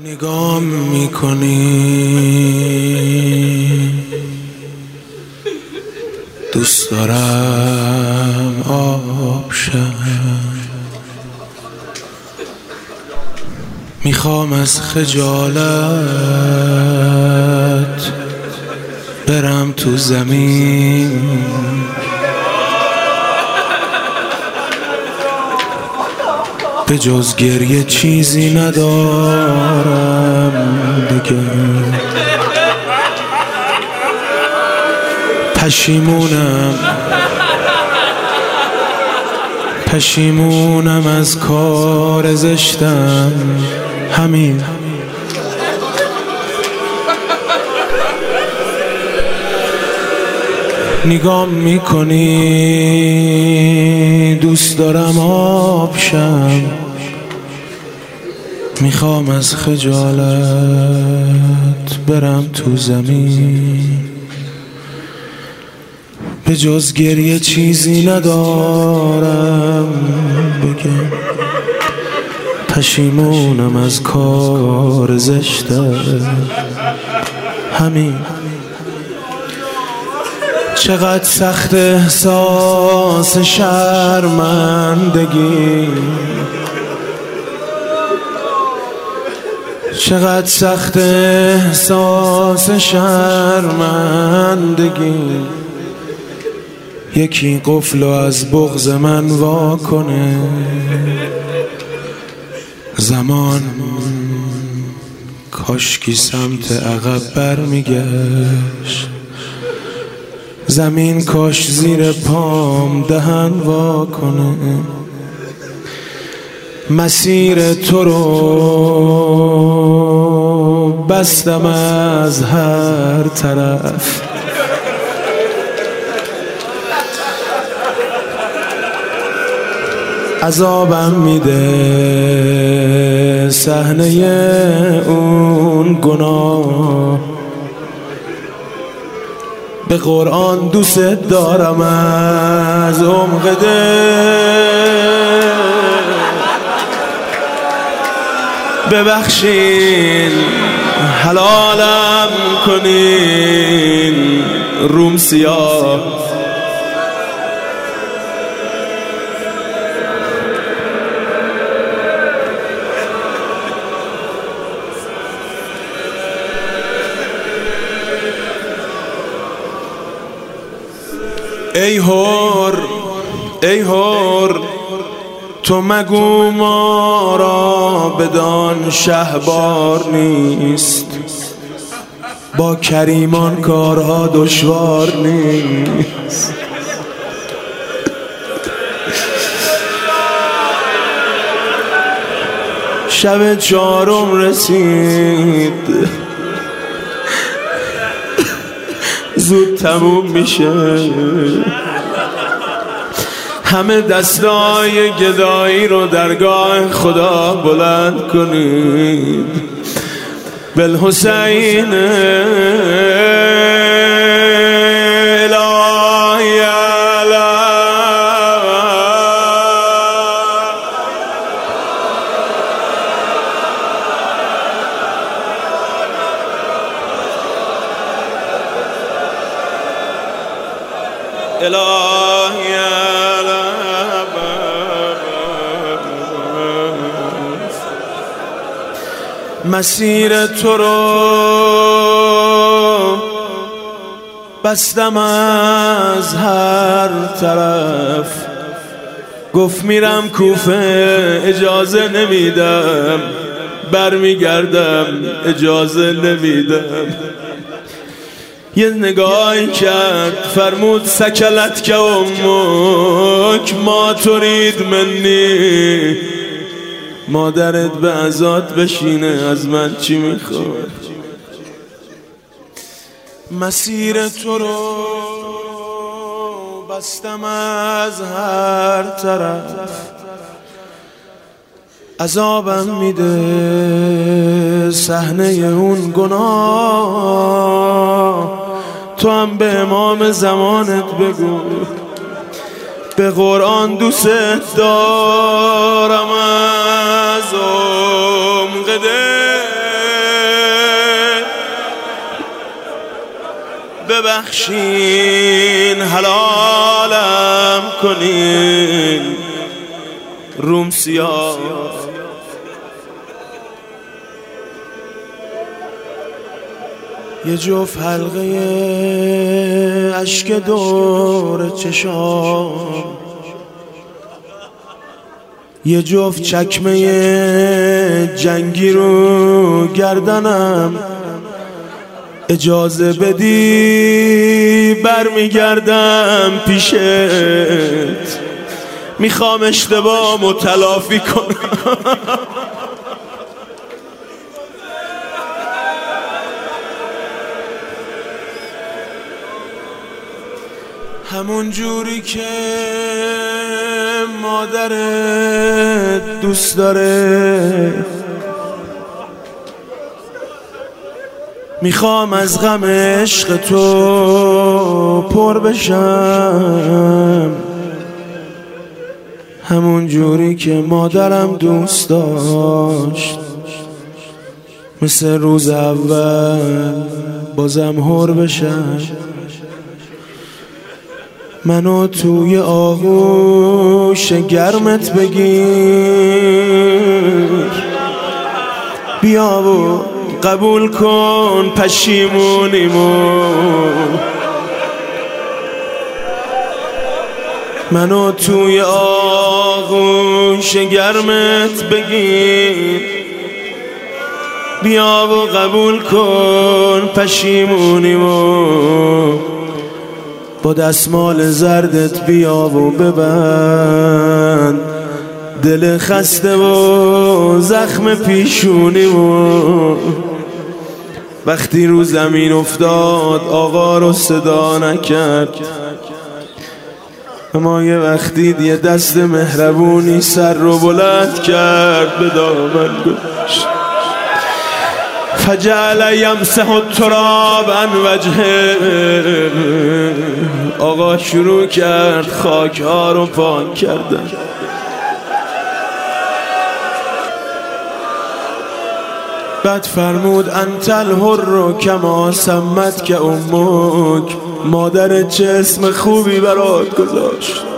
نگام می‌کنی. دوست دارم آب می‌خوام از خجالت برم تو زمین. به جز گریه چیزی ندارم دیگه. پشیمونم. پشیمونم از کار زشتم. همین. نگام می‌کنی؟ دوست دارم آبشم می‌خوام از خجالت برم تو زمین. به جز گریه چیزی ندارم بگم. پشیمونم از کار زشته. همین. چقدر سخت احساس شرمندگی. چقدر سخت احساس شرمندگی یکی قفل از بغز من وا کنه. زمان کاشکی سمت عقب برمیگشت. زمین کاش زیر پام دهن وا کنه. مسیر تو رو بستم از هر طرف. عذابم میده صحنه اون گناه. به قرآن دوست دارم از عمق ببخشین حلالم کنین روم سیاه. ای هور ای هور. تو مگو ما را بدان شهبار نیست. با کریمان کارها دشوار نیست. شب چهارم رسید. زود تموم میشه. همه دستای گدایی رو درگاه خدا بلند کنید. بالحسین مسیر تو رو بستم از هر طرف. گفت میرم کوفه اجازه نمیدم. برمیگردم اجازه نمیدم. یه نگاهی کرد فرمود سکلت که امک ما ترید منی. مادرت به ازاد بشینه از من چی می‌خواد؟ مسیر تو رو بستم از هر طرف. عذابم میده صحنه اون گناه. تو هم به امام زمانت بگو. به قرآن دوست دارم از عمق ببخشین حلالم کنین. روم سیاه. یه جفت حلقه اشک دور چشام. یه جفت چکمه جنگی رو گردنم. اجازه بدی برمیگردم پیشت. می‌خوام اشتباه متلافی کنم. همون جوری که مادر دوست داره. می‌خوام از غم عشق تو پر بشم. همون جوری که مادرم دوست داشت. مثل روز اول بازم هر بشم. منو توی آغوش گرمت بگیر. بیا و قبول کن پشیمونیمو منو توی آغوش گرمت بگیر. بیا و قبول کن پشیمونیمو با دستمال زردت بیا و ببند. دل خسته و زخم پیشونی و وقتی رو زمین افتاد آقا رو صدا نکرد. اما یه وقتی یه دست مهربونی سر رو بلند کرد به دامن گشت فجعل یمسح التراب عن وجهه. آقا شروع کرد خاک ها رو پاک کردن. بعد فرمود انت الهر رو کما سمت که امک. مادر چه اسم خوبی برات گذاشت.